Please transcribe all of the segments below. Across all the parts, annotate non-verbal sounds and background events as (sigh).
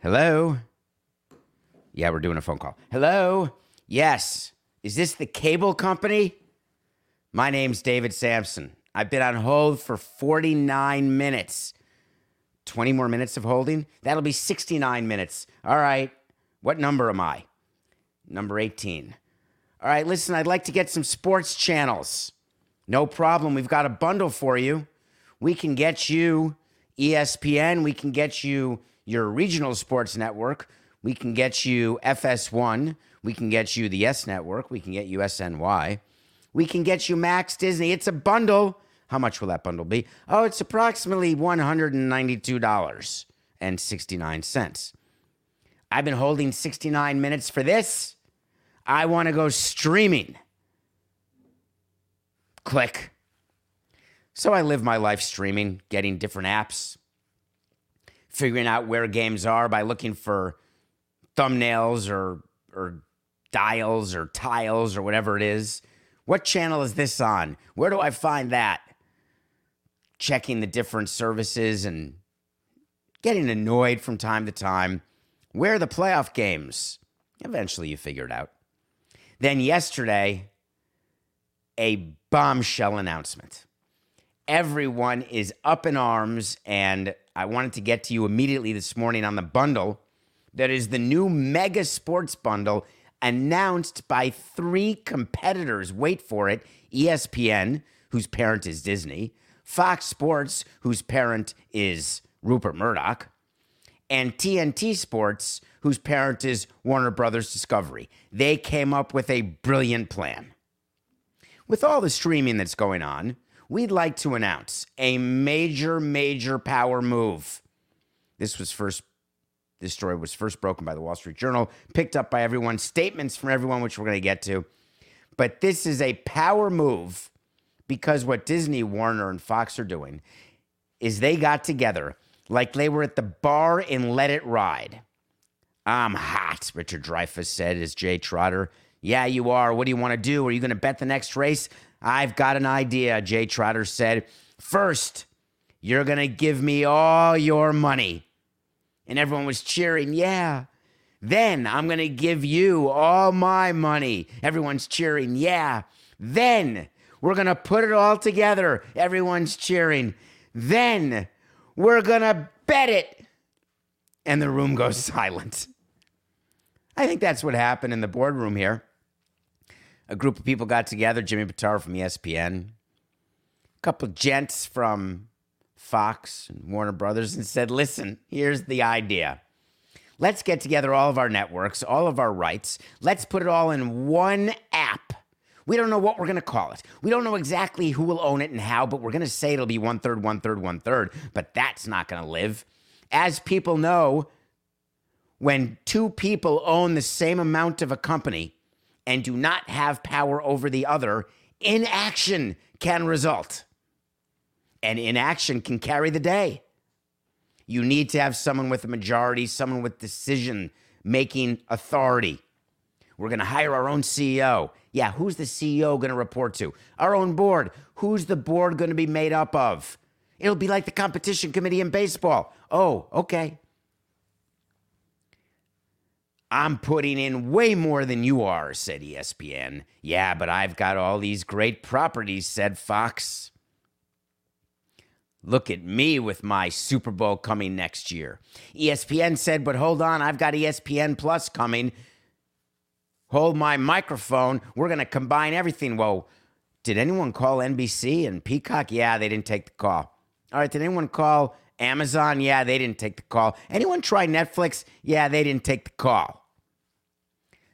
Hello? Yeah, we're doing a phone call. Hello? Yes. Is this the cable company? My name's David Samson. I've been on hold for 49 minutes. 20 more minutes of holding? That'll be 69 minutes. All right. What number am I? Number 18. All right, listen, I'd like to get some sports channels. No problem. We've got a bundle for you. We can get you ESPN. We can get you your regional sports network. We can get you FS1. We can get you the S network. We can get you SNY. We can get you Max Disney. It's a bundle. How much will that bundle be? Oh, it's approximately $192.69. I've been holding 69 minutes for this. I want to go streaming. Click. So I live my life streaming, getting different apps, figuring out where games are by looking for thumbnails or or dials or tiles or whatever it is. What channel is this on? Where do I find that? Checking the different services and getting annoyed from time to time. Where are the playoff games? Eventually you figure it out. Then yesterday, a bombshell announcement. Everyone is up in arms, and I wanted to get to you immediately this morning on the bundle that is the new mega sports bundle announced by three competitors. Wait for it ESPN, whose parent is Disney, Fox Sports, whose parent is Rupert Murdoch, and TNT Sports, whose parent is Warner Brothers Discovery. They came up with a brilliant plan. With all the streaming that's going on, we'd like to announce a major, major power move. This was first this story was first broken by the Wall Street Journal, picked up by everyone, statements from everyone, which we're going to get to. But this is a power move because what Disney, Warner, and Fox are doing is they got together like they were at the bar in Let It Ride. I'm hot, Richard Dreyfuss said as Jay Trotter. Yeah, you are. What do you want to do? Are you going to bet the next race? I've got an idea, Jay Trotter said. First, you're going to give me all your money. And everyone was cheering, yeah. Then I'm going to give you all my money. Everyone's cheering, yeah. Then we're going to put it all together. Everyone's cheering. Then we're going to bet it. And the room goes (laughs) silent. I think that's what happened in the boardroom here. A group of people got together, Jimmy Pitaro from ESPN, a couple of gents from Fox and Warner Brothers, and said, listen, here's the idea. Let's get together all of our networks, all of our rights. Let's put it all in one app. We don't know what we're going to call it. We don't know exactly who will own it and how, but we're going to say it'll be one third, one third, one third. But that's not going to live. As people know, when two people own the same amount of a company and do not have power over the other, inaction can result. And inaction can carry the day. You need to have someone with a majority, someone with decision making authority. We're going to hire our own CEO. Yeah, who's the CEO going to report to? Our own board. Who's the board going to be made up of? It'll be like the competition committee in baseball. Oh, okay. I'm putting in way more than you are, said ESPN. Yeah, but I've got all these great properties, said Fox. Look at me with my Super Bowl coming next year. ESPN said, but hold on, I've got ESPN Plus coming. hold my microphone. We're going to combine everything. Well, did anyone call NBC and Peacock? Yeah, they didn't take the call. All right, did anyone call Amazon? Yeah, they didn't take the call. Anyone try Netflix? Yeah, they didn't take the call.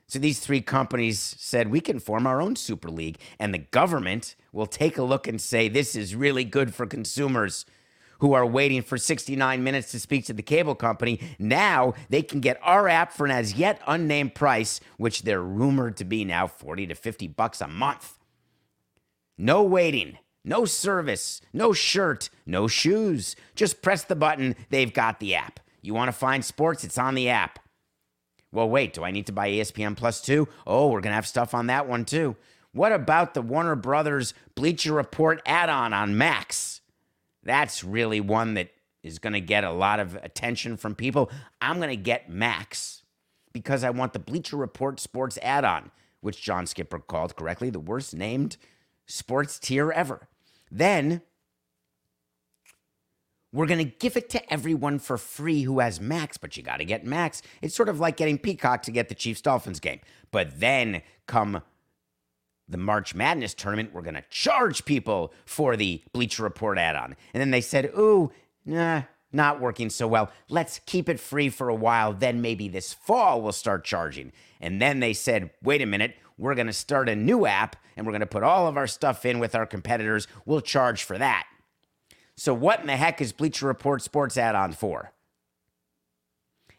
So these three companies said we can form our own super league, and the government will take a look and say this is really good for consumers who are waiting for 69 minutes to speak to the cable company. Now they can get our app for an as yet unnamed price, which they're rumored to be now 40 to 50 bucks a month. No waiting, no service, no shirt, no shoes. Just press the button, they've got the app. You want to find sports? It's on the app. Well, wait, do I need to buy ESPN Plus too? Oh, we're going to have stuff on that one too. What about the Warner Brothers Bleacher Report add on on Max? That's really one that is going to get a lot of attention from people. I'm going to get Max because I want the Bleacher Report Sports add on, which John Skipper called correctly the worst named sports tier ever. Then we're going to give it to everyone for free who has Max, but you got to get Max. It's sort of like getting Peacock to get the Chiefs Dolphins game. But then come the March Madness tournament, we're going to charge people for the Bleacher Report add on. And then they said, ooh, nah, not working so well. Let's keep it free for a while. Then maybe this fall we'll start charging. And then they said, wait a minute, we're going to start a new app and we're going to put all of our stuff in with our competitors. We'll charge for that. So, what in the heck is Bleacher Report Sports add on for?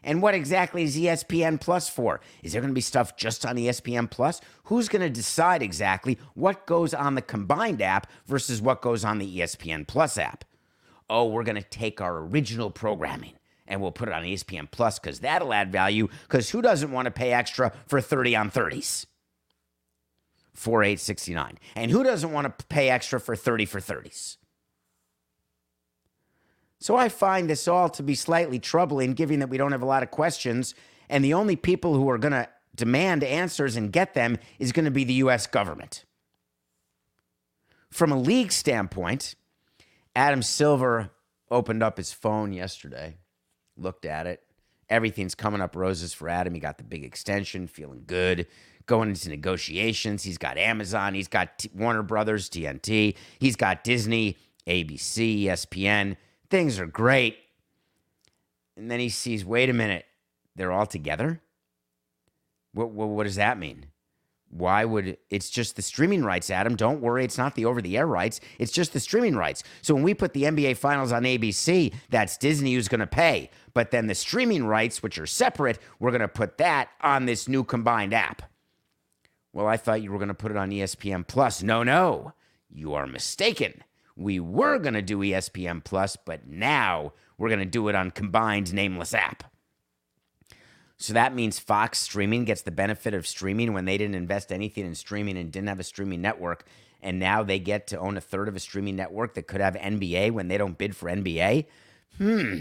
And what exactly is ESPN Plus for? Is there going to be stuff just on ESPN Plus? Who's going to decide exactly what goes on the combined app versus what goes on the ESPN Plus app? Oh, we're going to take our original programming and we'll put it on ESPN Plus because that'll add value. Because who doesn't want to pay extra for 30 on 30s? 4869. And who doesn't want to pay extra for 30 for 30s? So I find this all to be slightly troubling, given that we don't have a lot of questions, and the only people who are going to demand answers and get them is going to be the US government. From a league standpoint, Adam Silver opened up his phone yesterday, looked at it. Everything's coming up roses for Adam. He got the big extension, feeling good, going into negotiations. He's got Amazon, he's got T- Warner Brothers, TNT, he's got Disney, ABC, ESPN. Things are great. And then he sees, wait a minute, they're all together? What, what, what does that mean? Why would it's just the streaming rights, Adam? Don't worry, it's not the over the air rights, it's just the streaming rights. So when we put the NBA finals on ABC, that's Disney who's going to pay. But then the streaming rights, which are separate, we're going to put that on this new combined app. Well, I thought you were going to put it on ESPN Plus. No, no, you are mistaken. We were going to do ESPN Plus, but now we're going to do it on combined nameless app. So that means Fox streaming gets the benefit of streaming when they didn't invest anything in streaming and didn't have a streaming network. And now they get to own a third of a streaming network that could have NBA when they don't bid for NBA. Hmm.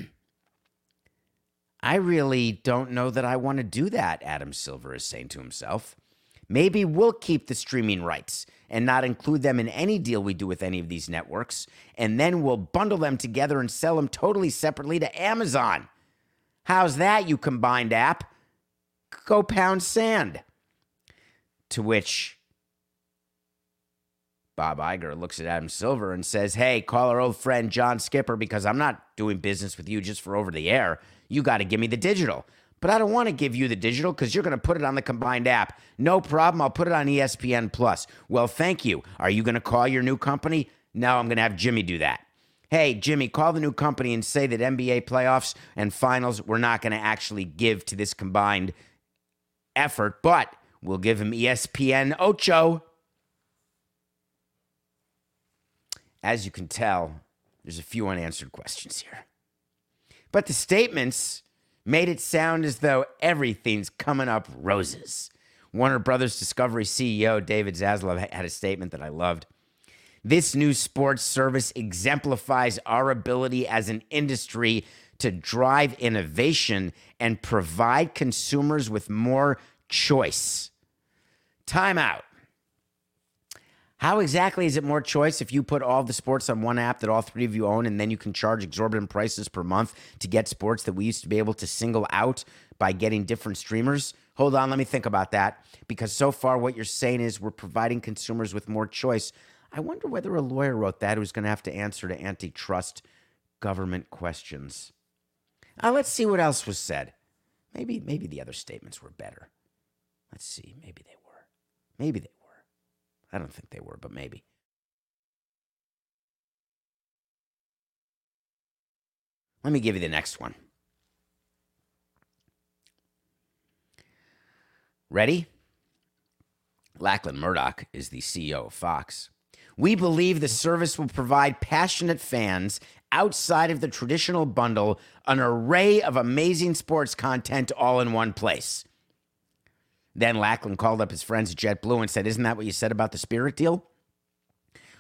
I really don't know that I want to do that, Adam Silver is saying to himself. Maybe we'll keep the streaming rights and not include them in any deal we do with any of these networks. And then we'll bundle them together and sell them totally separately to Amazon. How's that, you combined app? Go pound sand. To which Bob Iger looks at Adam Silver and says, Hey, call our old friend John Skipper because I'm not doing business with you just for over the air. You got to give me the digital. But I don't want to give you the digital because you're going to put it on the combined app. No problem. I'll put it on ESPN Plus. Well, thank you. Are you going to call your new company? No, I'm going to have Jimmy do that. Hey, Jimmy, call the new company and say that NBA playoffs and finals we're not going to actually give to this combined effort, but we'll give him ESPN Ocho. As you can tell, there's a few unanswered questions here. But the statements made it sound as though everything's coming up roses. Warner Brothers Discovery CEO David Zaslav had a statement that I loved. This new sports service exemplifies our ability as an industry to drive innovation and provide consumers with more choice. Time out. How exactly is it more choice if you put all the sports on one app that all three of you own and then you can charge exorbitant prices per month to get sports that we used to be able to single out by getting different streamers? Hold on, let me think about that. Because so far, what you're saying is we're providing consumers with more choice. I wonder whether a lawyer wrote that who's going to have to answer to antitrust government questions. Uh, let's see what else was said. Maybe, maybe the other statements were better. Let's see. Maybe they were. Maybe they were. I don't think they were, but maybe. Let me give you the next one. Ready? Lachlan Murdoch is the CEO of Fox. We believe the service will provide passionate fans outside of the traditional bundle an array of amazing sports content all in one place. Then Lachlan called up his friends at JetBlue and said, Isn't that what you said about the Spirit deal?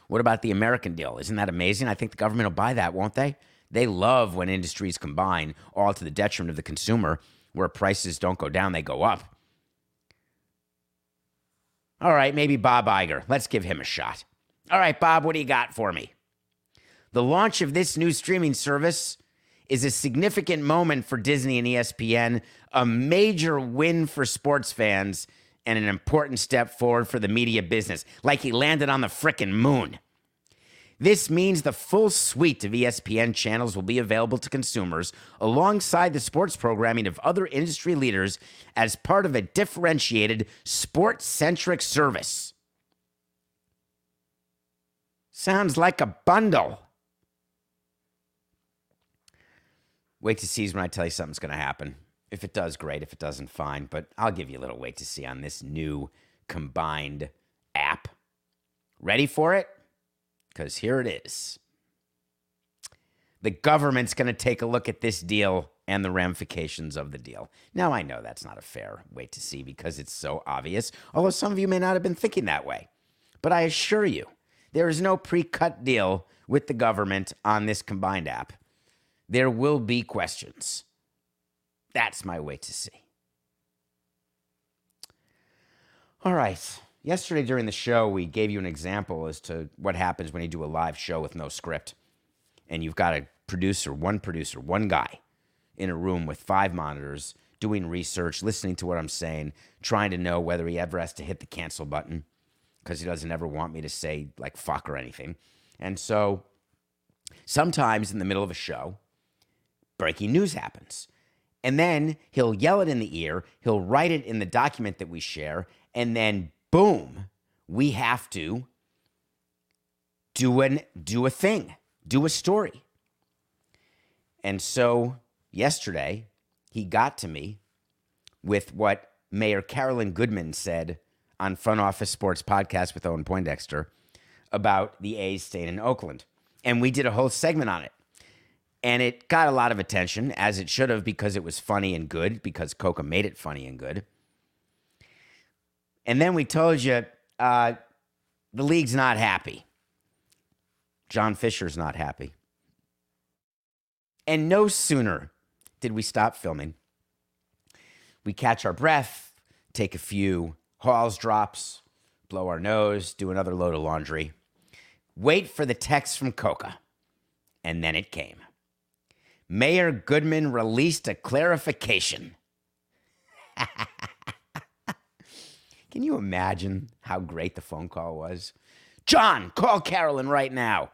What about the American deal? Isn't that amazing? I think the government will buy that, won't they? They love when industries combine, all to the detriment of the consumer, where prices don't go down, they go up. All right, maybe Bob Iger. Let's give him a shot. All right, Bob, what do you got for me? The launch of this new streaming service is a significant moment for Disney and ESPN, a major win for sports fans, and an important step forward for the media business, like he landed on the frickin' moon. This means the full suite of ESPN channels will be available to consumers alongside the sports programming of other industry leaders as part of a differentiated, sports centric service. Sounds like a bundle. Wait to see when I tell you something's going to happen. If it does, great. If it doesn't, fine. But I'll give you a little wait to see on this new combined app. Ready for it? Because here it is. The government's going to take a look at this deal and the ramifications of the deal. Now, I know that's not a fair wait to see because it's so obvious, although some of you may not have been thinking that way. But I assure you, there is no pre cut deal with the government on this combined app. There will be questions. That's my way to see. All right. Yesterday during the show, we gave you an example as to what happens when you do a live show with no script. And you've got a producer, one producer, one guy in a room with five monitors doing research, listening to what I'm saying, trying to know whether he ever has to hit the cancel button because he doesn't ever want me to say like fuck or anything. And so sometimes in the middle of a show, breaking news happens. And then he'll yell it in the ear, he'll write it in the document that we share, and then boom, we have to do an do a thing, do a story. And so yesterday, he got to me with what Mayor Carolyn Goodman said on Front Office Sports Podcast with Owen Poindexter about the A's staying in Oakland. And we did a whole segment on it. And it got a lot of attention, as it should have, because it was funny and good, because Coca made it funny and good. And then we told you uh, the league's not happy. John Fisher's not happy. And no sooner did we stop filming, we catch our breath, take a few Halls drops, blow our nose, do another load of laundry, wait for the text from Coca. And then it came. Mayor Goodman released a clarification. (laughs) Can you imagine how great the phone call was? John, call Carolyn right now.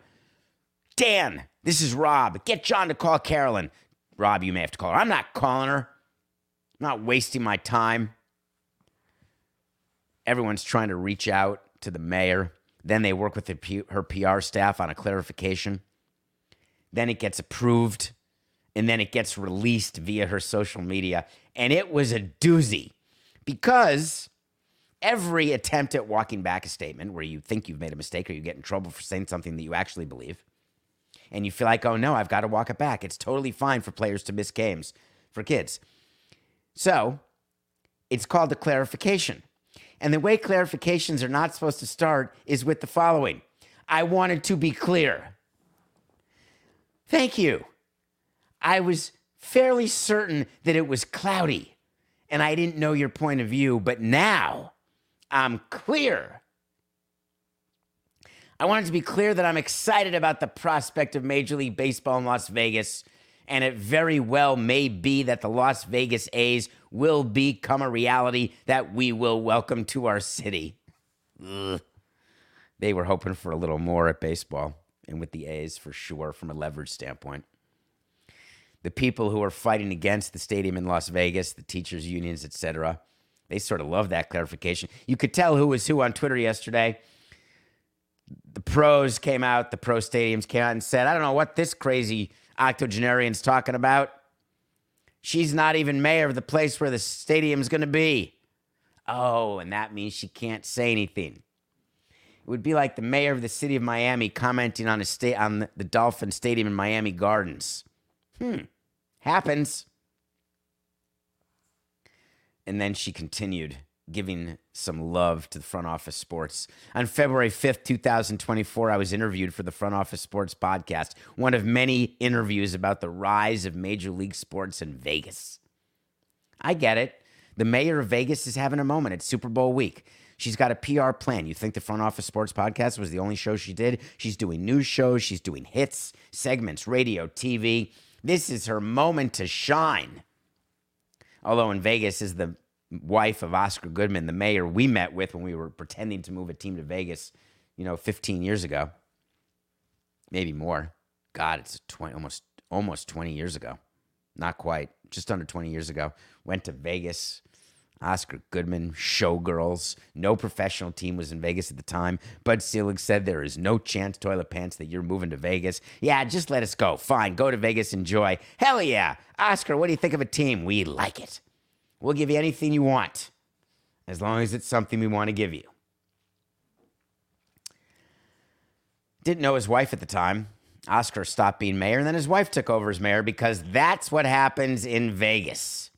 Dan, this is Rob. Get John to call Carolyn. Rob, you may have to call her. I'm not calling her. I'm not wasting my time. Everyone's trying to reach out to the mayor. Then they work with her PR staff on a clarification. Then it gets approved. And then it gets released via her social media. And it was a doozy because every attempt at walking back a statement where you think you've made a mistake or you get in trouble for saying something that you actually believe, and you feel like, oh no, I've got to walk it back. It's totally fine for players to miss games for kids. So it's called a clarification. And the way clarifications are not supposed to start is with the following I wanted to be clear. Thank you. I was fairly certain that it was cloudy and I didn't know your point of view, but now I'm clear. I wanted to be clear that I'm excited about the prospect of Major League Baseball in Las Vegas and it very well may be that the Las Vegas A's will become a reality that we will welcome to our city. Ugh. They were hoping for a little more at baseball and with the A's for sure from a leverage standpoint. The people who are fighting against the stadium in Las Vegas, the teachers unions, etc., they sort of love that clarification. You could tell who was who on Twitter yesterday. The pros came out, the pro stadiums came out and said, I don't know what this crazy octogenarian's talking about. She's not even mayor of the place where the stadium's going to be. Oh, and that means she can't say anything. It would be like the mayor of the city of Miami commenting on a sta- on the Dolphin Stadium in Miami Gardens. Hmm, happens. And then she continued, giving some love to the front office sports. On February 5th, 2024, I was interviewed for the Front Office Sports podcast, one of many interviews about the rise of Major League Sports in Vegas. I get it. The mayor of Vegas is having a moment. It's Super Bowl week. She's got a PR plan. You think the Front Office Sports podcast was the only show she did? She's doing news shows, she's doing hits, segments, radio, TV. This is her moment to shine. Although in Vegas is the wife of Oscar Goodman, the mayor we met with when we were pretending to move a team to Vegas, you know, 15 years ago. Maybe more. God, it's 20 almost almost 20 years ago. Not quite. Just under 20 years ago. Went to Vegas. Oscar Goodman, Showgirls. No professional team was in Vegas at the time. Bud Selig said there is no chance, toilet pants, that you're moving to Vegas. Yeah, just let us go. Fine, go to Vegas, enjoy. Hell yeah. Oscar, what do you think of a team? We like it. We'll give you anything you want, as long as it's something we want to give you. Didn't know his wife at the time. Oscar stopped being mayor, and then his wife took over as mayor because that's what happens in Vegas.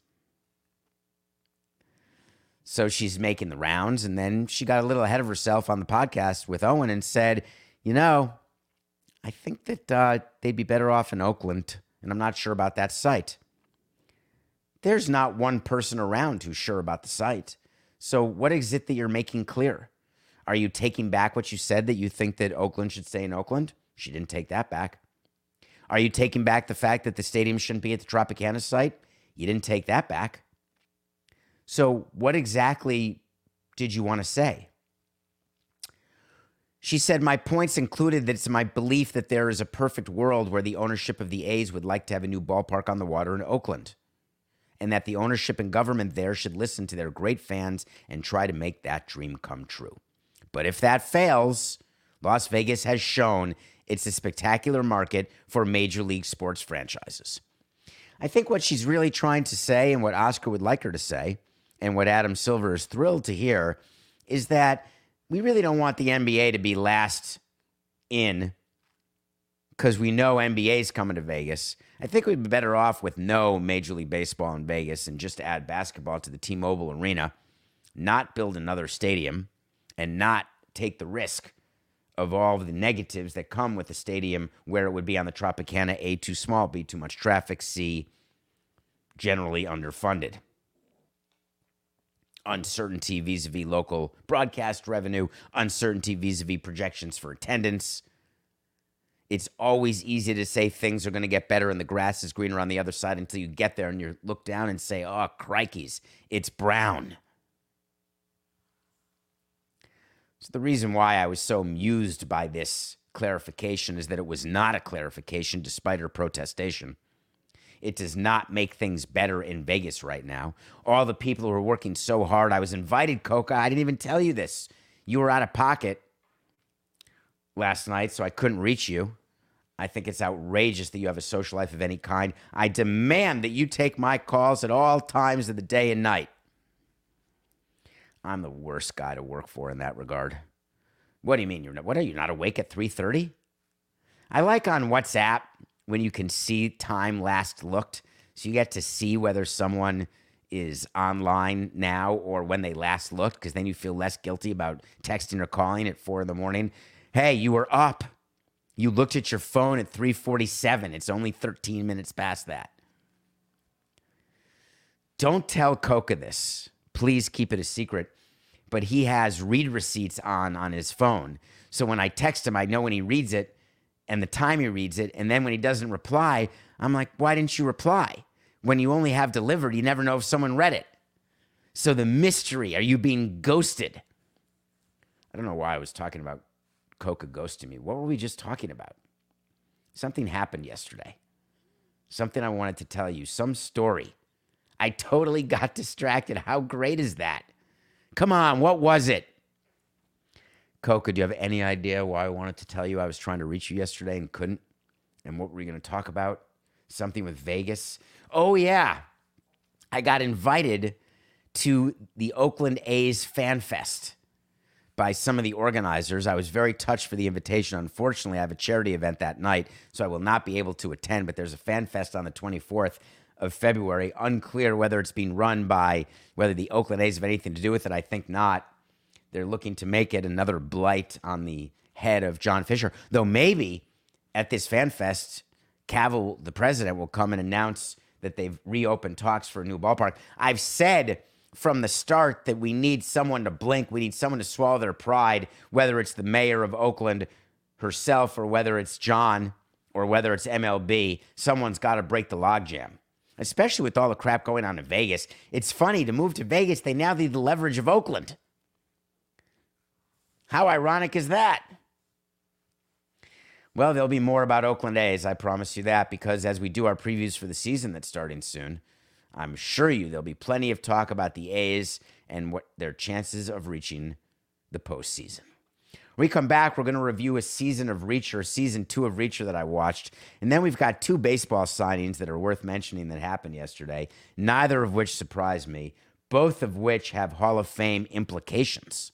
So she's making the rounds, and then she got a little ahead of herself on the podcast with Owen and said, You know, I think that uh, they'd be better off in Oakland, and I'm not sure about that site. There's not one person around who's sure about the site. So, what is it that you're making clear? Are you taking back what you said that you think that Oakland should stay in Oakland? She didn't take that back. Are you taking back the fact that the stadium shouldn't be at the Tropicana site? You didn't take that back. So, what exactly did you want to say? She said, My points included that it's my belief that there is a perfect world where the ownership of the A's would like to have a new ballpark on the water in Oakland, and that the ownership and government there should listen to their great fans and try to make that dream come true. But if that fails, Las Vegas has shown it's a spectacular market for major league sports franchises. I think what she's really trying to say, and what Oscar would like her to say, and what Adam Silver is thrilled to hear, is that we really don't want the NBA to be last in because we know NBA's coming to Vegas. I think we'd be better off with no Major League Baseball in Vegas and just add basketball to the T Mobile Arena, not build another stadium, and not take the risk of all of the negatives that come with a stadium where it would be on the Tropicana A, too small, B, too much traffic, C, generally underfunded. Uncertainty vis a vis local broadcast revenue, uncertainty vis a vis projections for attendance. It's always easy to say things are going to get better and the grass is greener on the other side until you get there and you look down and say, oh, crikeys, it's brown. So the reason why I was so amused by this clarification is that it was not a clarification despite her protestation. It does not make things better in Vegas right now. All the people who are working so hard. I was invited, Coca. I didn't even tell you this. You were out of pocket last night, so I couldn't reach you. I think it's outrageous that you have a social life of any kind. I demand that you take my calls at all times of the day and night. I'm the worst guy to work for in that regard. What do you mean you're not? What are you not awake at 3:30? I like on WhatsApp when you can see time last looked, so you get to see whether someone is online now or when they last looked, because then you feel less guilty about texting or calling at four in the morning. Hey, you were up. You looked at your phone at 3:47. It's only 13 minutes past that. Don't tell Coca this. Please keep it a secret. But he has read receipts on on his phone. So when I text him, I know when he reads it, and the time he reads it. And then when he doesn't reply, I'm like, why didn't you reply? When you only have delivered, you never know if someone read it. So the mystery, are you being ghosted? I don't know why I was talking about Coca ghosting me. What were we just talking about? Something happened yesterday. Something I wanted to tell you. Some story. I totally got (laughs) distracted. How great is that? Come on, what was it? Coca, do you have any idea why I wanted to tell you I was trying to reach you yesterday and couldn't? And what were we going to talk about? Something with Vegas? Oh, yeah. I got invited to the Oakland A's Fan Fest by some of the organizers. I was very touched for the invitation. Unfortunately, I have a charity event that night, so I will not be able to attend, but there's a fan fest on the 24th of February. Unclear whether it's being run by whether the Oakland A's have anything to do with it. I think not. They're looking to make it another blight on the head of John Fisher. Though maybe at this fan fest, Kaval, the president, will come and announce that they've reopened talks for a new ballpark. I've said from the start that we need someone to blink. We need someone to swallow their pride, whether it's the mayor of Oakland herself or whether it's John or whether it's MLB. Someone's got to break the logjam, especially with all the crap going on in Vegas. It's funny to move to Vegas, they now need the leverage of Oakland. How ironic is that? Well, there'll be more about Oakland A's, I promise you that, because as we do our previews for the season that's starting soon, I'm sure you there'll be plenty of talk about the A's and what their chances of reaching the postseason. When we come back, we're going to review a season of Reacher, season two of Reacher that I watched. And then we've got two baseball signings that are worth mentioning that happened yesterday, neither of which surprised me, both of which have Hall of Fame implications.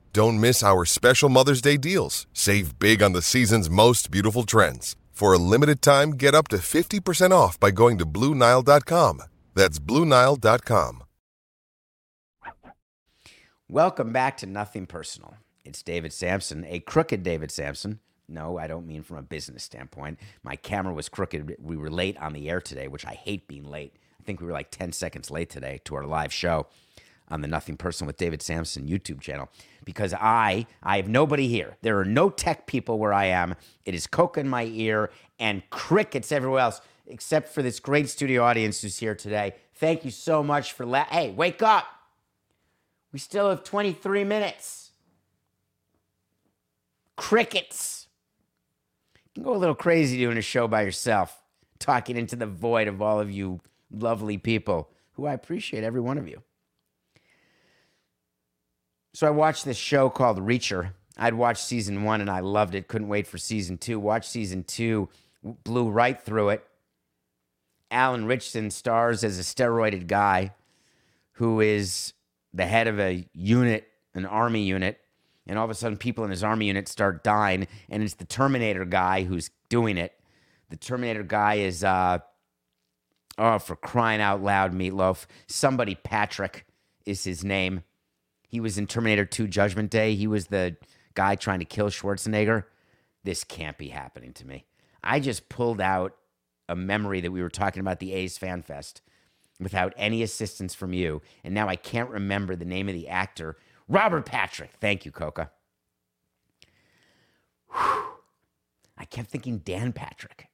Don't miss our special Mother's Day deals. Save big on the season's most beautiful trends. For a limited time, get up to 50% off by going to Blue Nile.com. That's Blue Nile.com. Welcome back to Nothing Personal. It's David Samson, a crooked David Samson. No, I don't mean from a business standpoint. My camera was crooked. We were late on the air today, which I hate being late. I think we were like 10 seconds late today to our live show on the Nothing Personal with David Samson YouTube channel because I I have nobody here. There are no tech people where I am. It is coke in my ear and crickets everywhere else except for this great studio audience who's here today. Thank you so much for la- Hey, wake up. We still have 23 minutes. Crickets. You can go a little crazy doing a show by yourself, talking into the void of all of you lovely people who I appreciate every one of you. So I watched this show called Reacher. I'd watched season one and I loved it. Couldn't wait for season two. Watched season two, blew right through it. Alan Ritchson stars as a steroided guy who is the head of a unit, an army unit, and all of a sudden people in his army unit start dying, and it's the Terminator guy who's doing it. The Terminator guy is, uh, oh, for crying out loud, Meatloaf. Somebody Patrick is his name. He was in Terminator 2 Judgment Day. He was the guy trying to kill Schwarzenegger. This can't be happening to me. I just pulled out a memory that we were talking about the A's Fan Fest. without any assistance from you. And now I can't remember the name of the actor. Robert Patrick. Thank you, Coca. Whew. I kept thinking Dan Patrick.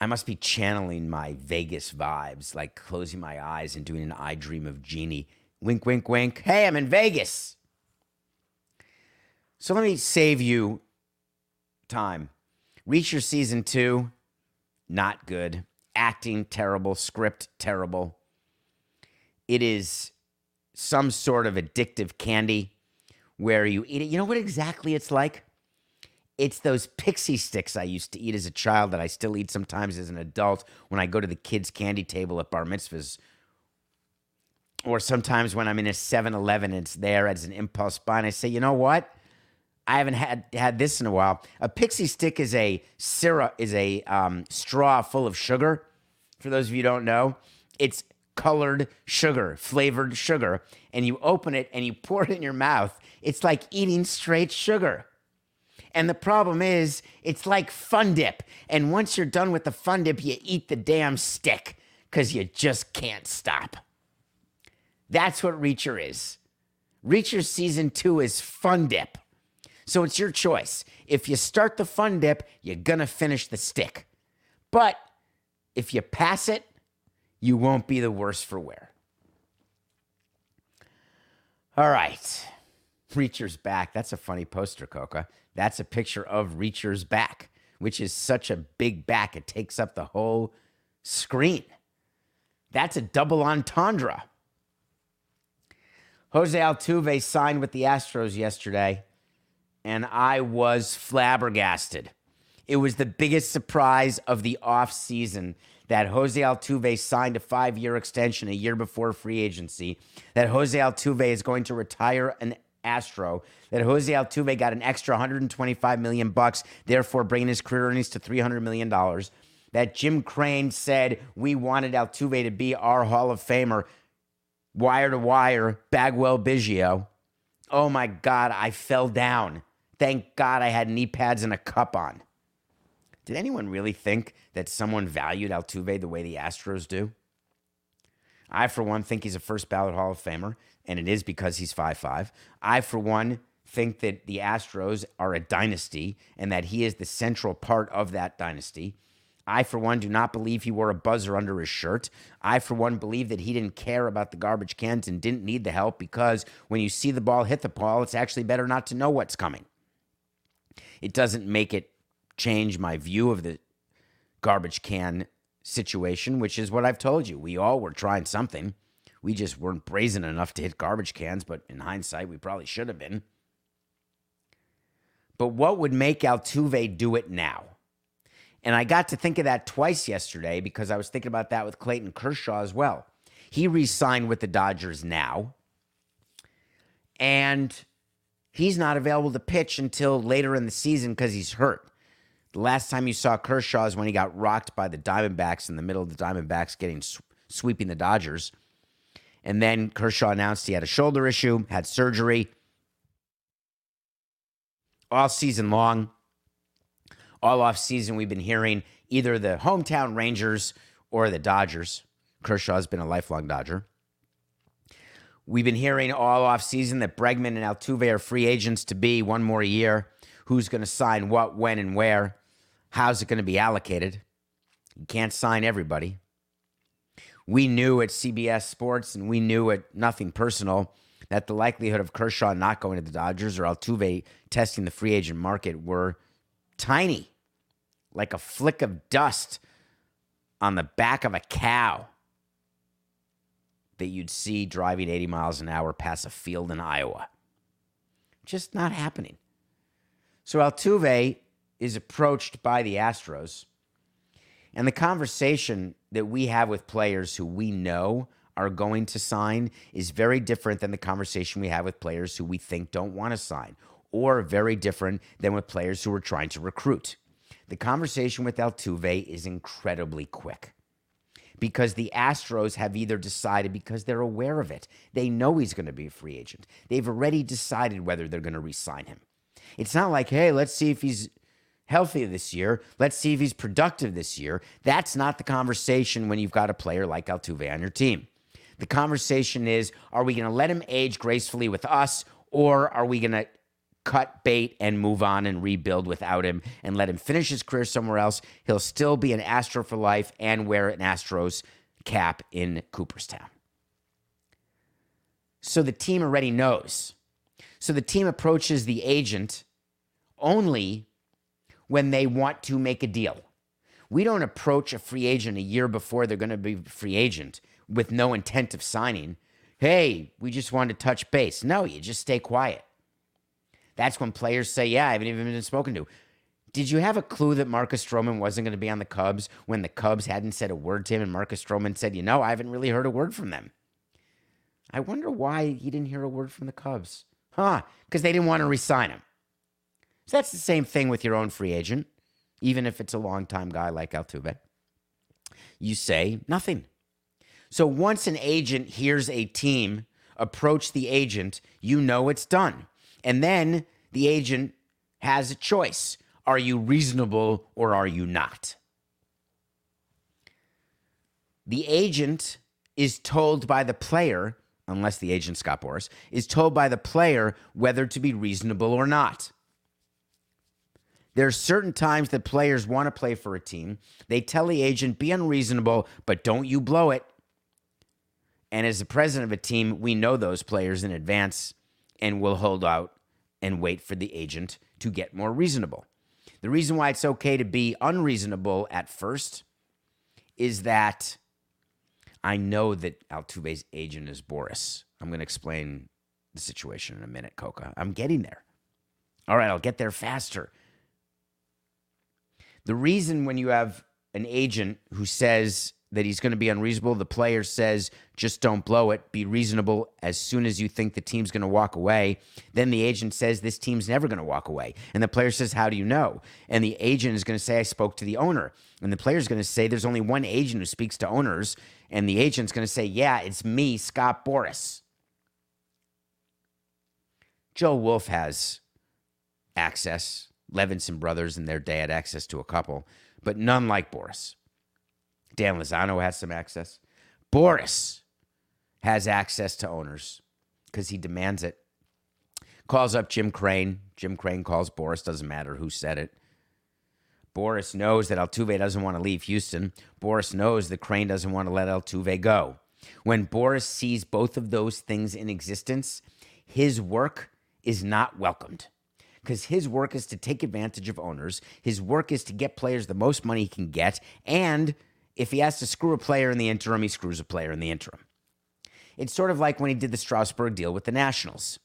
I must be channeling my Vegas vibes, like closing my eyes and doing an I dream of Jeannie. Wink, wink, wink. Hey, I'm in Vegas. So let me save you time. Reacher season two, not good. Acting terrible, script terrible. It is some sort of addictive candy where you eat it. You know what exactly it's like? It's those pixie sticks I used to eat as a child that I still eat sometimes as an adult when I go to the kids' candy table at bar mitzvahs. Or sometimes when I'm in a 7 Eleven, it's there as an impulse buy, and I say, you know what? I haven't had had this in a while. A pixie stick is a syrup, is a um, straw full of sugar. For those of you don't know, it's colored sugar, flavored sugar, and you open it and you pour it in your mouth. It's like eating straight sugar. And the problem is, it's like fun dip. And once you're done with the fun dip, you eat the damn stick because you just can't stop. That's what Reacher is. Reacher season two is fun dip. So it's your choice. If you start the fun dip, you're going to finish the stick. But if you pass it, you won't be the worse for wear. All right. Reacher's back. That's a funny poster, Coca. That's a picture of Reacher's back, which is such a big back, it takes up the whole screen. That's a double entendre. Jose Altuve signed with the Astros yesterday, and I was flabbergasted. It was the biggest surprise of the offseason that Jose Altuve signed a five year extension a year before free agency, that Jose Altuve is going to retire an Astro, that Jose Altuve got an extra 125 million bucks, therefore bringing his career earnings to 300 million dollars. That Jim Crane said we wanted Altuve to be our Hall of Famer, wire to wire, Bagwell Biggio. Oh my God, I fell down. Thank God I had knee pads and a cup on. Did anyone really think that someone valued Altuve the way the Astros do? I, for one, think he's a first ballot Hall of Famer, and it is because he's 5'5. I, for one, think that the Astros are a dynasty and that he is the central part of that dynasty. I, for one, do not believe he wore a buzzer under his shirt. I, for one, believe that he didn't care about the garbage cans and didn't need the help because when you see the ball hit the ball, it's actually better not to know what's coming. It doesn't make it change my view of the garbage can situation, which is what I've told you. We all were trying something. We just weren't brazen enough to hit garbage cans, but in hindsight, we probably should have been. But what would make Altuve do it now? And I got to think of that twice yesterday because I was thinking about that with Clayton Kershaw as well. He re signed with the Dodgers now, and he's not available to pitch until later in the season because he's hurt. The last time you saw Kershaw is when he got rocked by the Diamondbacks in the middle of the Diamondbacks getting sweeping the Dodgers. And then Kershaw announced he had a shoulder issue, had surgery. All season long, all off season, we've been hearing either the hometown Rangers or the Dodgers. Kershaw's been a lifelong Dodger. We've been hearing all off season that Bregman and Altuve are free agents to be one more year. Who's going to sign what, when, and where? How's it going to be allocated? You can't sign everybody. We knew at CBS Sports and we knew at Nothing Personal that the likelihood of Kershaw not going to the Dodgers or Altuve testing the free agent market were tiny, like a flick of dust on the back of a cow that you'd see driving 80 miles an hour past a field in Iowa. Just not happening. So Altuve is approached by the Astros, and the conversation that we have with players who we know are going to sign is very different than the conversation we have with players who we think don't want to sign, or very different than with players who are trying to recruit. The conversation with Altuve is incredibly quick because the Astros have either decided, because they're aware of it, they know he's going to be a free agent. They've already decided whether they're going to re sign him. It's not like, hey, let's see if he's healthy this year. Let's see if he's productive this year. That's not the conversation when you've got a player like Altuve on your team. The conversation is are we going to let him age gracefully with us or are we going to cut bait and move on and rebuild without him and let him finish his career somewhere else? He'll still be an Astro for life and wear an Astros cap in Cooperstown. So the team already knows. So the team approaches the agent only when they want to make a deal. We don't approach a free agent a year before they're going to be free agent with no intent of signing. Hey, we just wanted to touch base. No, you just stay quiet. That's when players say, Yeah, I haven't even been spoken to. Did you have a clue that Marcus Stroman wasn't going to be on the Cubs when the Cubs hadn't said a word to him and Marcus Stroman said, You know, I haven't really heard a word from them? I wonder why he didn't hear a word from the Cubs. Huh, because they didn't want to resign him. So that's the same thing with your own free agent, even if it's a longtime guy like Altuve. You say nothing. So once an agent hears a team approach the agent, you know it's done. And then the agent has a choice. Are you reasonable or are you not? The agent is told by the player, unless the agent Scott Boras, is told by the player whether to be reasonable or not. There are certain times that players want to play for a team. They tell the agent, be unreasonable, but don't you blow it. And as the president of a team, we know those players in advance and will hold out and wait for the agent to get more reasonable. The reason why it's okay to be unreasonable at first is that I know that Altuve's agent is Boras. I'm going to explain the situation in a minute, Coca. I'm getting there. All right, I'll get there faster. The reason when you have an agent who says that he's going to be unreasonable, the player says, just don't blow it, be reasonable as soon as you think the team's going to walk away. Then the agent says, this team's never going to walk away. And the player says, how do you know? And the agent is going to say, I spoke to the owner. And the player's going to say, there's only one agent who speaks to owners. And the agent's going to say, yeah, it's me, Scott Boras. Joe Wolf has access Levinson brothers and their dad access to a couple, but none like Boras. Dan Lozano has some access. Boras has access to owners because he demands it. Calls up Jim Crane. Jim Crane calls Boras. Doesn't matter who said it. Boras knows that Altuve doesn't want to leave Houston. Boras knows that Crane doesn't want to let Altuve go. When Boras sees both of those things in existence, his work is not welcomed because his work is to take advantage of owners. His work is to get players the most money he can get. And if he has to screw a player in the interim, he screws a player in the interim. It's sort of like when he did the Strasburg deal with the Nationals.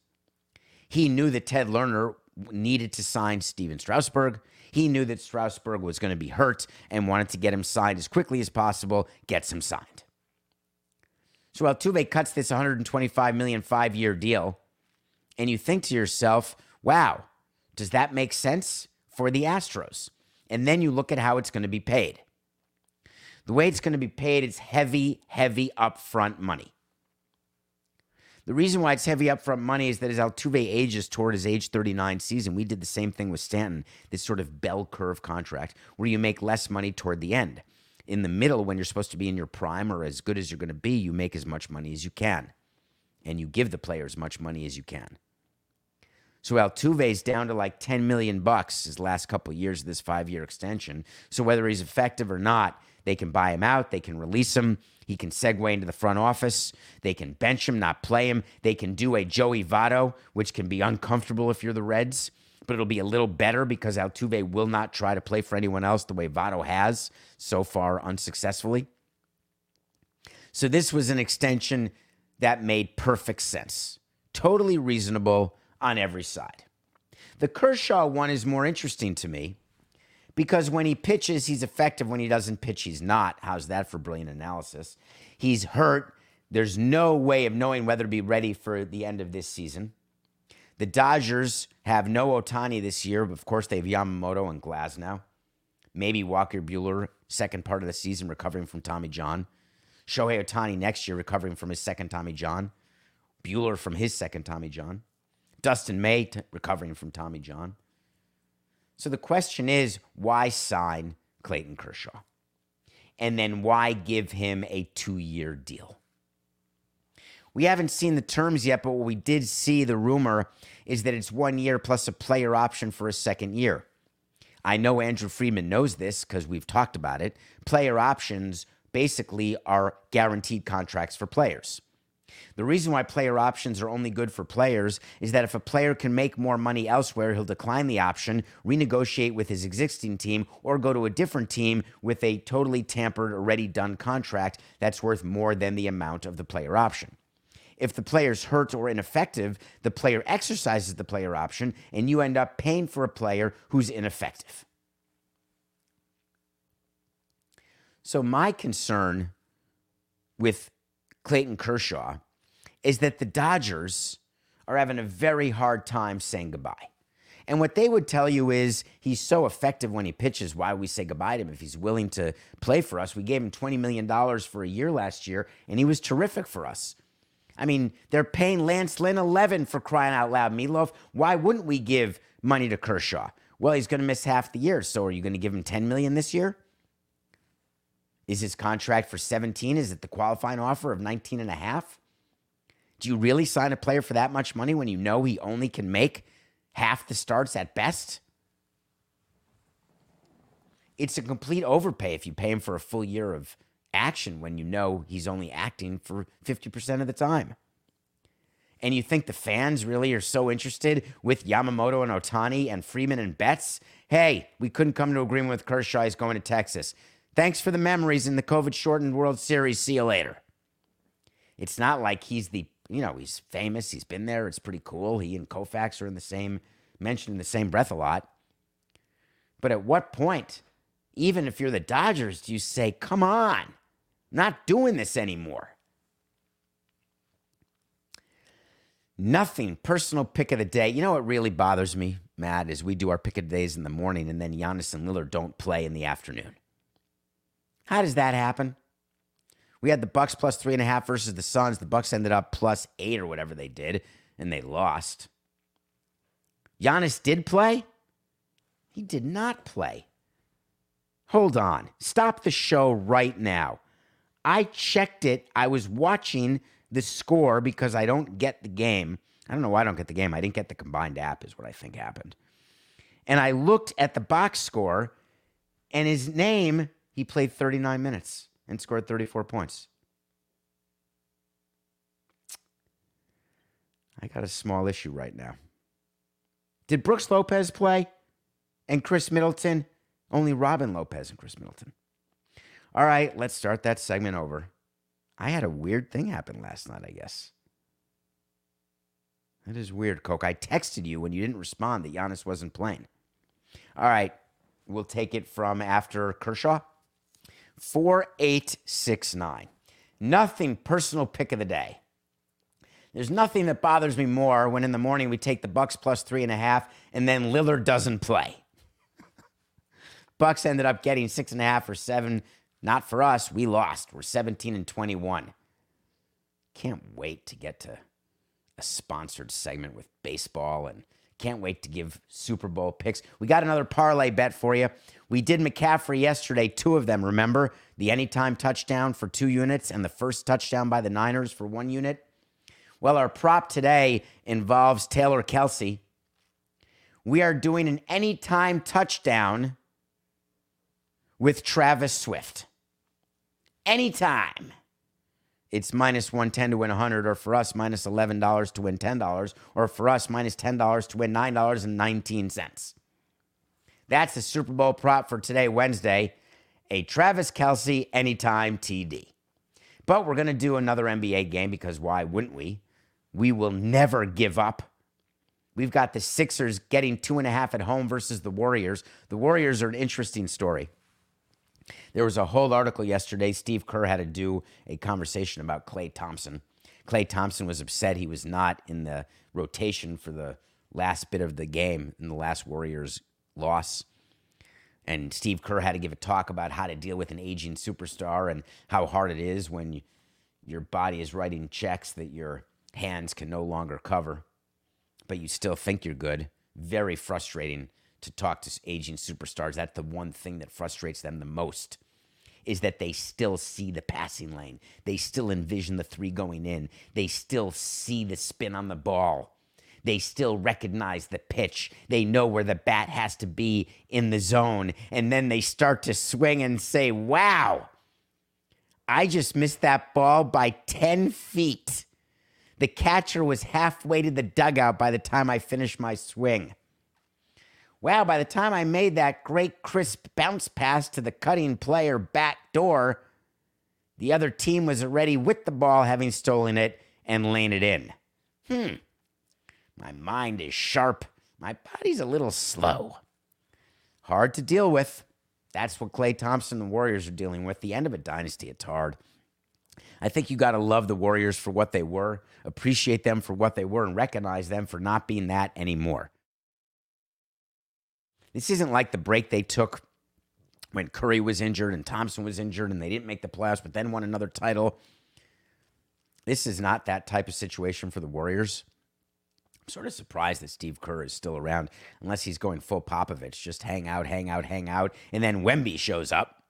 He knew that Ted Lerner needed to sign Stephen Strasburg. He knew that Strasburg was going to be hurt and wanted to get him signed as quickly as possible, gets him signed. So Altuve cuts this 125 million five year deal, and you think to yourself, wow, does that make sense for the Astros? And then you look at how it's going to be paid. The way it's going to be paid is heavy, heavy upfront money. The reason why it's heavy upfront money is that as Altuve ages toward his age 39 season, we did the same thing with Stanton, this sort of bell curve contract where you make less money toward the end. In the middle, when you're supposed to be in your prime or as good as you're going to be, you make as much money as you can. And you give the player as much money as you can. So Altuve's down to like 10 million bucks his last couple years of this five year extension. So whether he's effective or not, they can buy him out, they can release him, he can segue into the front office, they can bench him, not play him, they can do a Joey Votto, which can be uncomfortable if you're the Reds, but it'll be a little better because Altuve will not try to play for anyone else the way Votto has so far unsuccessfully. So this was an extension that made perfect sense. Totally reasonable on every side. The Kershaw one is more interesting to me because when he pitches, he's effective. When he doesn't pitch, he's not. How's that for brilliant analysis? He's hurt. There's no way of knowing whether to be ready for the end of this season. The Dodgers have no Ohtani this year. Of course, they have Yamamoto and Glasnow. Maybe Walker Buehler, second part of the season, recovering from Tommy John. Shohei Ohtani next year, recovering from his second Tommy John. Buehler from his second Tommy John. Dustin May t- recovering from Tommy John. So the question is why sign Clayton Kershaw? And then why give him a two year deal? We haven't seen the terms yet, but what we did see the rumor is that it's one year plus a player option for a second year. I know Andrew Friedman knows this because we've talked about it. Player options basically are guaranteed contracts for players. The reason why player options are only good for players is that if a player can make more money elsewhere, he'll decline the option, renegotiate with his existing team, or go to a different team with a totally tampered, already done contract that's worth more than the amount of the player option. If the player's hurt or ineffective, the player exercises the player option, and you end up paying for a player who's ineffective. So, my concern with Clayton Kershaw is that the Dodgers are having a very hard time saying goodbye. And what they would tell you is he's so effective when he pitches. Why we say goodbye to him if he's willing to play for us? We gave him $20 million for a year last year, and he was terrific for us. I mean, they're paying Lance Lynn 11 for crying out loud. Meatloaf, why wouldn't we give money to Kershaw? Well, he's going to miss half the year. So are you going to give him 10 million this year? Is his contract for 17? Is it the qualifying offer of 19 and a half? Do you really sign a player for that much money when you know he only can make half the starts at best? It's a complete overpay if you pay him for a full year of action when you know he's only acting for 50% of the time. And you think the fans really are so interested with Yamamoto and Ohtani and Freeman and Betts? Hey, we couldn't come to agreement with Kershaw. He's going to Texas. Thanks for the memories in the COVID shortened World Series. See you later. It's not like he's the, you know, he's famous. He's been there. It's pretty cool. He and Koufax are in the same, mentioned in the same breath a lot. But at what point, even if you're the Dodgers, do you say, come on, not doing this anymore? Nothing. Personal pick of the day. You know what really bothers me, Matt, is we do our pick of the days in the morning and then Giannis and Lillard don't play in the afternoon. How does that happen? We had the Bucks plus three and a half versus the Suns. The Bucks ended up plus eight or whatever they did, and they lost. Giannis did play. He did not play. Hold on. Stop the show right now. I checked it. I was watching the score because I don't get the game. I don't know why I don't get the game. I didn't get the combined app, is what I think happened. And I looked at the box score, and his name, he played 39 minutes and scored 34 points. I got a small issue right now. Did Brooks Lopez play and Khris Middleton? Only Robin Lopez and Khris Middleton. All right, let's start that segment over. I had a weird thing happen last night, I guess. That is weird, Coke. I texted you when you didn't respond that Giannis wasn't playing. All right, we'll take it from after Kershaw. 4869. Nothing personal pick of the day. There's nothing that bothers me more when in the morning we take the Bucks plus three and a half and then Lillard doesn't play. (laughs) Bucks ended up getting six and a half or seven. Not for us. We lost. We're 17 and 21. Can't wait to get to a sponsored segment with baseball and can't wait to give Super Bowl picks. We got another parlay bet for you. We did McCaffrey yesterday, two of them, remember? The anytime touchdown for two units and the first touchdown by the Niners for one unit. Well, our prop today involves Taylor Kelce. We are doing an anytime touchdown with Travis Swift. Anytime it's minus 110 to win 100 or for us minus $11 to win $10 or for us minus $10 to win $9.19 that's the super bowl prop for today wednesday. A travis kelce anytime td but we're going to do another nba game because why wouldn't we? We will never give up. We've got the sixers getting two and a half at home versus the warriors. The warriors are an interesting story. There was a whole article yesterday. Steve Kerr had to do a conversation about Klay Thompson. Klay Thompson was upset he was not in the rotation for the last bit of the game in the last Warriors loss. And Steve Kerr had to give a talk about how to deal with an aging superstar and how hard it is when you, your body is writing checks that your hands can no longer cover, but you still think you're good. Very frustrating to talk to aging superstars. That's the one thing that frustrates them the most is that they still see the passing lane. They still envision the three going in. They still see the spin on the ball. They still recognize the pitch. They know where the bat has to be in the zone. And then they start to swing and say, wow, I just missed that ball by 10 feet. The catcher was halfway to the dugout by the time I finished my swing. Wow, by the time I made that great crisp bounce pass to the cutting player back door, the other team was already with the ball, having stolen it and laid it in. Hmm. My mind is sharp. My body's a little slow. Hard to deal with. That's what Klay Thompson and the Warriors are dealing with. The end of a dynasty, it's hard. I think you got to love the Warriors for what they were, appreciate them for what they were, and recognize them for not being that anymore. This isn't like the break they took when Curry was injured and Thompson was injured and they didn't make the playoffs, but then won another title. This is not that type of situation for the Warriors. Sort of surprised that Steve Kerr is still around, unless he's going full Popovich, just hang out, hang out, hang out, and then Wemby shows up.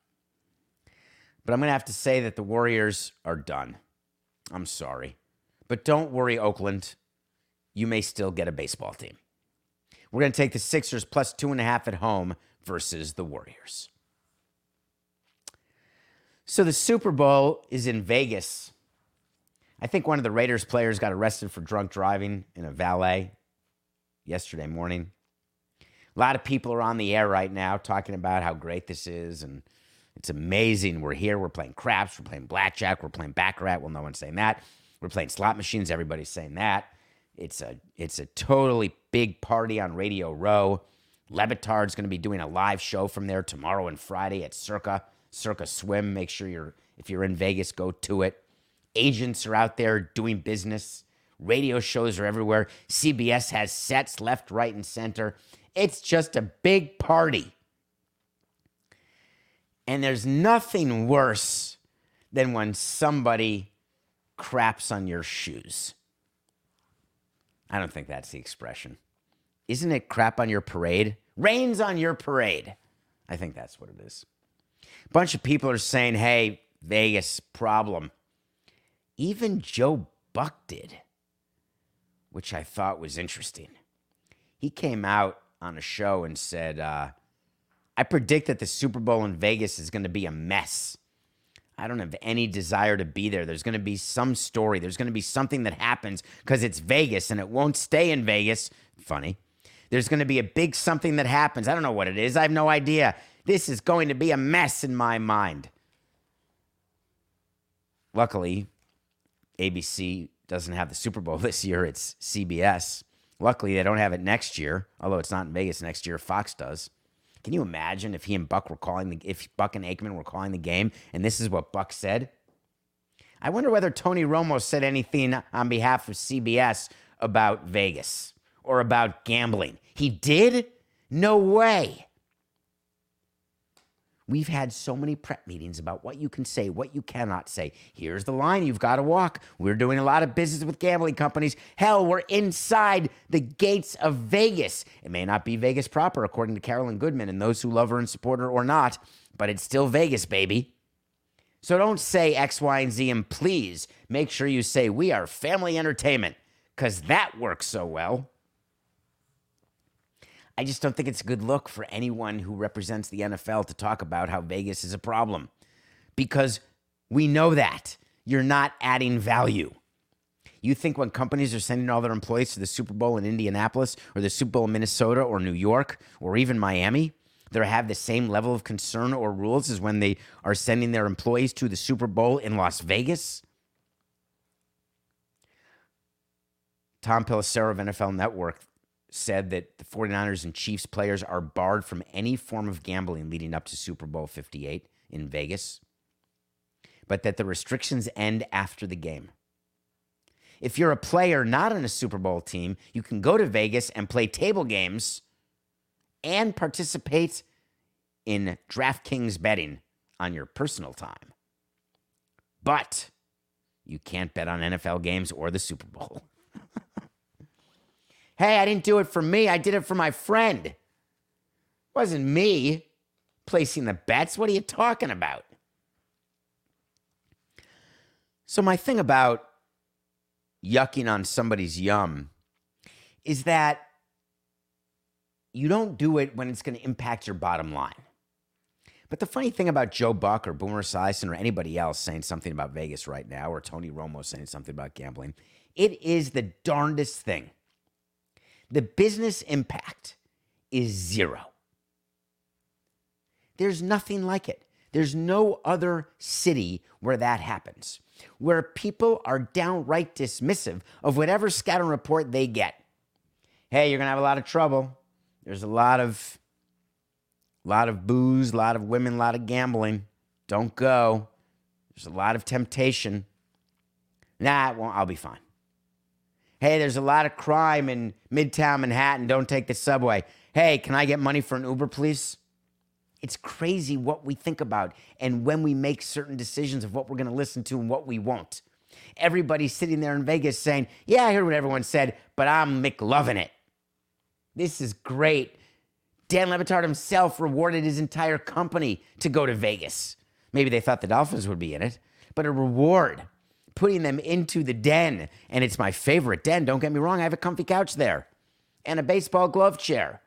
But I'm going to have to say that the Warriors are done. I'm sorry. But don't worry, Oakland. You may still get a baseball team. We're going to take the Sixers plus two and a half at home versus the Warriors. So the Super Bowl is in Vegas. I think one of the Raiders players got arrested for drunk driving in a valet yesterday morning. A lot of people are on the air right now talking about how great this is and it's amazing. We're here, we're playing craps, we're playing blackjack, we're playing baccarat. Well, no one's saying that. We're playing slot machines, everybody's saying that. It's a it's a totally big party on Radio Row. Le Batard's going to be doing a live show from there tomorrow and Friday at Circa Circa Swim. Make sure you're if you're in Vegas, go to it. Agents are out there doing business. Radio shows are everywhere. CBS has sets left, right, and center. It's just a big party. And there's nothing worse than when somebody craps on your shoes. I don't think that's the expression. Isn't it crap on your parade? Rains on your parade. I think that's what it is. A bunch of people are saying, hey, Vegas, problem. Even Joe Buck did, which I thought was interesting. He came out on a show and said, uh, I predict that the Super Bowl in Vegas is going to be a mess. I don't have any desire to be there. There's going to be some story. There's going to be something that happens because it's Vegas and it won't stay in Vegas. Funny. There's going to be a big something that happens. I don't know what it is. I have no idea. This is going to be a mess in my mind. Luckily, ABC doesn't have the Super Bowl (laughs) this year. It's CBS. Luckily, they don't have it next year, although it's not in Vegas next year. Fox does. Can you imagine if he and Buck were calling the if Buck and Aikman were calling the game and this is what Buck said? I wonder whether Tony Romo said anything on behalf of CBS about Vegas or about gambling. He did? No way. We've had so many prep meetings about what you can say, what you cannot say. Here's the line you've got to walk. We're doing a lot of business with gambling companies. Hell, we're inside the gates of Vegas. It may not be Vegas proper, according to Carolyn Goodman and those who love her and support her or not, but it's still Vegas, baby. So don't say X, Y, and Z, and please make sure you say we are family entertainment, because that works so well. I just don't think it's a good look for anyone who represents the NFL to talk about how Vegas is a problem because we know that you're not adding value. You think when companies are sending all their employees to the Super Bowl in Indianapolis or the Super Bowl in Minnesota or New York or even Miami, they have the same level of concern or rules as when they are sending their employees to the Super Bowl in Las Vegas? Tom Pelissero of NFL Network said that the 49ers and Chiefs players are barred from any form of gambling leading up to Super Bowl 58 in Vegas, but that the restrictions end after the game. If you're a player not on a Super Bowl team, you can go to Vegas and play table games and participate in DraftKings betting on your personal time. But you can't bet on NFL games or the Super Bowl. (laughs) Hey, I didn't do it for me. I did it for my friend. It Wasn't me placing the bets. What are you talking about? So, my thing about yucking on somebody's yum is that you don't do it when it's going to impact your bottom line. But the funny thing about Joe Buck or Boomer Esiason or anybody else saying something about Vegas right now, or Tony Romo saying something about gambling, it is the darndest thing. The business impact is zero. There's nothing like it. There's no other city where that happens, where people are downright dismissive of whatever scatter report they get. Hey, you're going to have a lot of trouble. There's a lot of lot of booze, a lot of women, a lot of gambling. Don't go. There's a lot of temptation. Nah, well, I'll be fine. Hey, there's a lot of crime in Midtown Manhattan. Don't take the subway. Hey, can I get money for an Uber, please? It's crazy what we think about and when we make certain decisions of what we're going to listen to and what we won't. Everybody's sitting there in Vegas saying, Yeah, I heard what everyone said, but I'm McLovin' it. This is great. Dan Le Batard himself rewarded his entire company to go to Vegas. Maybe they thought the Dolphins would be in it, but a reward, putting them into the den. And it's my favorite den. Don't get me wrong, I have a comfy couch there and a baseball glove chair.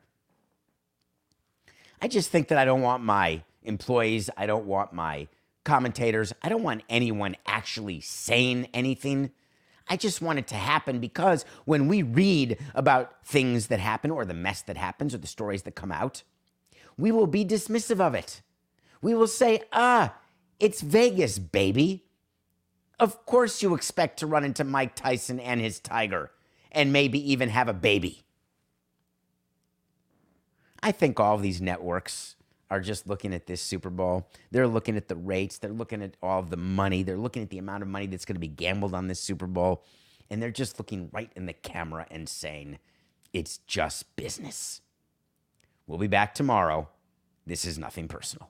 I just think that I don't want my employees, I don't want my commentators, I don't want anyone actually saying anything. I just want it to happen because when we read about things that happen or the mess that happens or the stories that come out, we will be dismissive of it. We will say, ah, it's Vegas, baby. Of course, you expect to run into Mike Tyson and his tiger and maybe even have a baby. I think all these networks are just looking at this Super Bowl. They're looking at the rates, they're looking at all of the money, they're looking at the amount of money that's going to be gambled on this Super Bowl, and they're just looking right in the camera and saying, it's just business. We'll be back tomorrow. This is nothing personal.